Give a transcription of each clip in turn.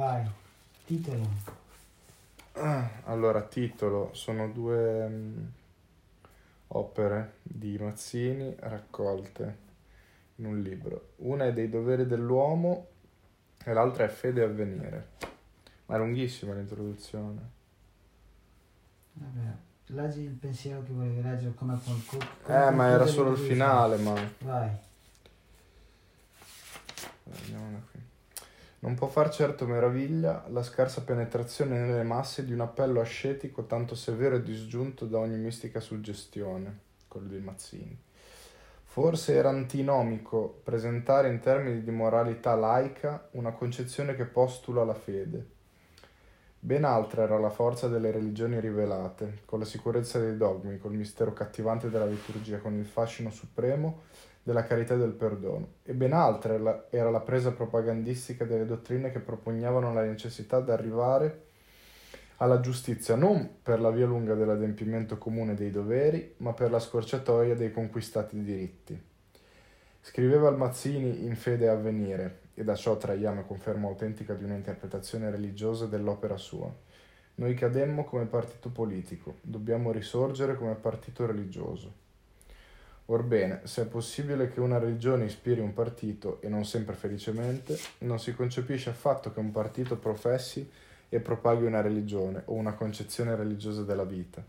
Vai, titolo. Ah, allora, titolo, sono due mm, opere di Mazzini raccolte in un libro. Una è dei doveri dell'uomo e l'altra è fede e avvenire. Ma è lunghissima l'introduzione. Vabbè, leggi il pensiero che volevi leggere come qualcuno. Eh, ma era solo il finale, ma... Vai. Vediamo da qui. Non può far certo meraviglia la scarsa penetrazione nelle masse di un appello ascetico tanto severo e disgiunto da ogni mistica suggestione, quello di Mazzini. Forse era antinomico presentare in termini di moralità laica una concezione che postula la fede. Ben altra era la forza delle religioni rivelate, con la sicurezza dei dogmi, col mistero cattivante della liturgia, con il fascino supremo della carità e del perdono, e ben altra era la presa propagandistica delle dottrine che propugnavano la necessità di arrivare alla giustizia non per la via lunga dell'adempimento comune dei doveri, ma per la scorciatoia dei conquistati diritti. Scriveva al Mazzini in fede a venire, e da ciò traiamo conferma autentica di un'interpretazione religiosa dell'opera sua. Noi cademmo come partito politico, dobbiamo risorgere come partito religioso. Orbene, se è possibile che una religione ispiri un partito, e non sempre felicemente, non si concepisce affatto che un partito professi e propaghi una religione o una concezione religiosa della vita.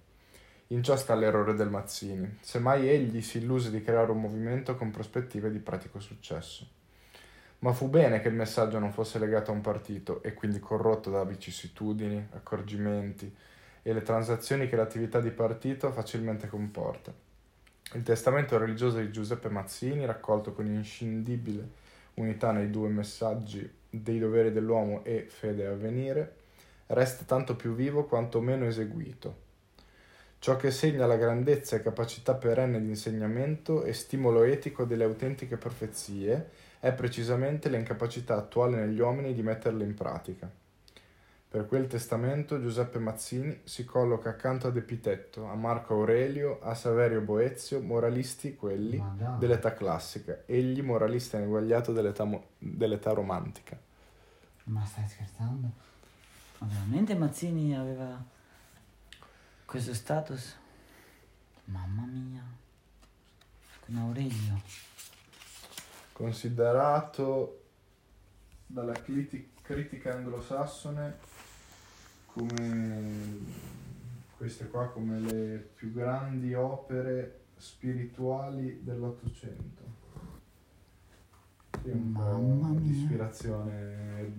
In ciò sta l'errore del Mazzini, semmai egli si illuse di creare un movimento con prospettive di pratico successo. Ma fu bene che il messaggio non fosse legato a un partito e quindi corrotto da vicissitudini, accorgimenti e le transazioni che l'attività di partito facilmente comporta. Il testamento religioso di Giuseppe Mazzini, raccolto con inscindibile unità nei due messaggi dei doveri dell'uomo e fede a venire, resta tanto più vivo quanto meno eseguito. Ciò che segna la grandezza e capacità perenne di insegnamento e stimolo etico delle autentiche profezie è precisamente l'incapacità attuale negli uomini di metterle in pratica. Per quel testamento Giuseppe Mazzini si colloca accanto ad Epitetto, a Marco Aurelio, a Saverio Boezio, moralisti quelli Madonna. dell'età classica, egli moralista ineguagliato dell'età, mo- dell'età romantica. Ma stai scherzando? Ma veramente Mazzini aveva questo status? Mamma mia. Con Aurelio. Considerato dalla criti- critica anglosassone come queste qua come le più grandi opere spirituali dell'Ottocento. Sì, un Mamma po' di ispirazione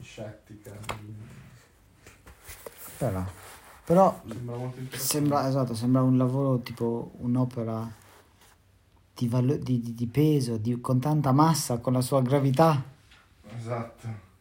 scettica. di- Però, però Sembra molto interessante. sembra, esatto, sembra un lavoro tipo un'opera di, valo- di- di- peso, di- con tanta massa, con la sua gravità. Esatto.